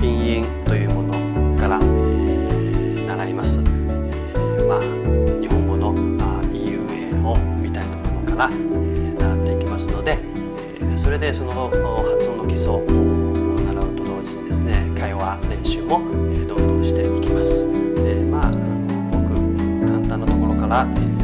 ピンインというものから、えー、習います、えー、まあ、日本語の、まあ、EUA をみたいなものから、えー、習っていきますので、えー、それでその発音の基礎を習うと同時にですね会話練習も、えどんどんしていきます、えまあ、ごく簡単なところから、えー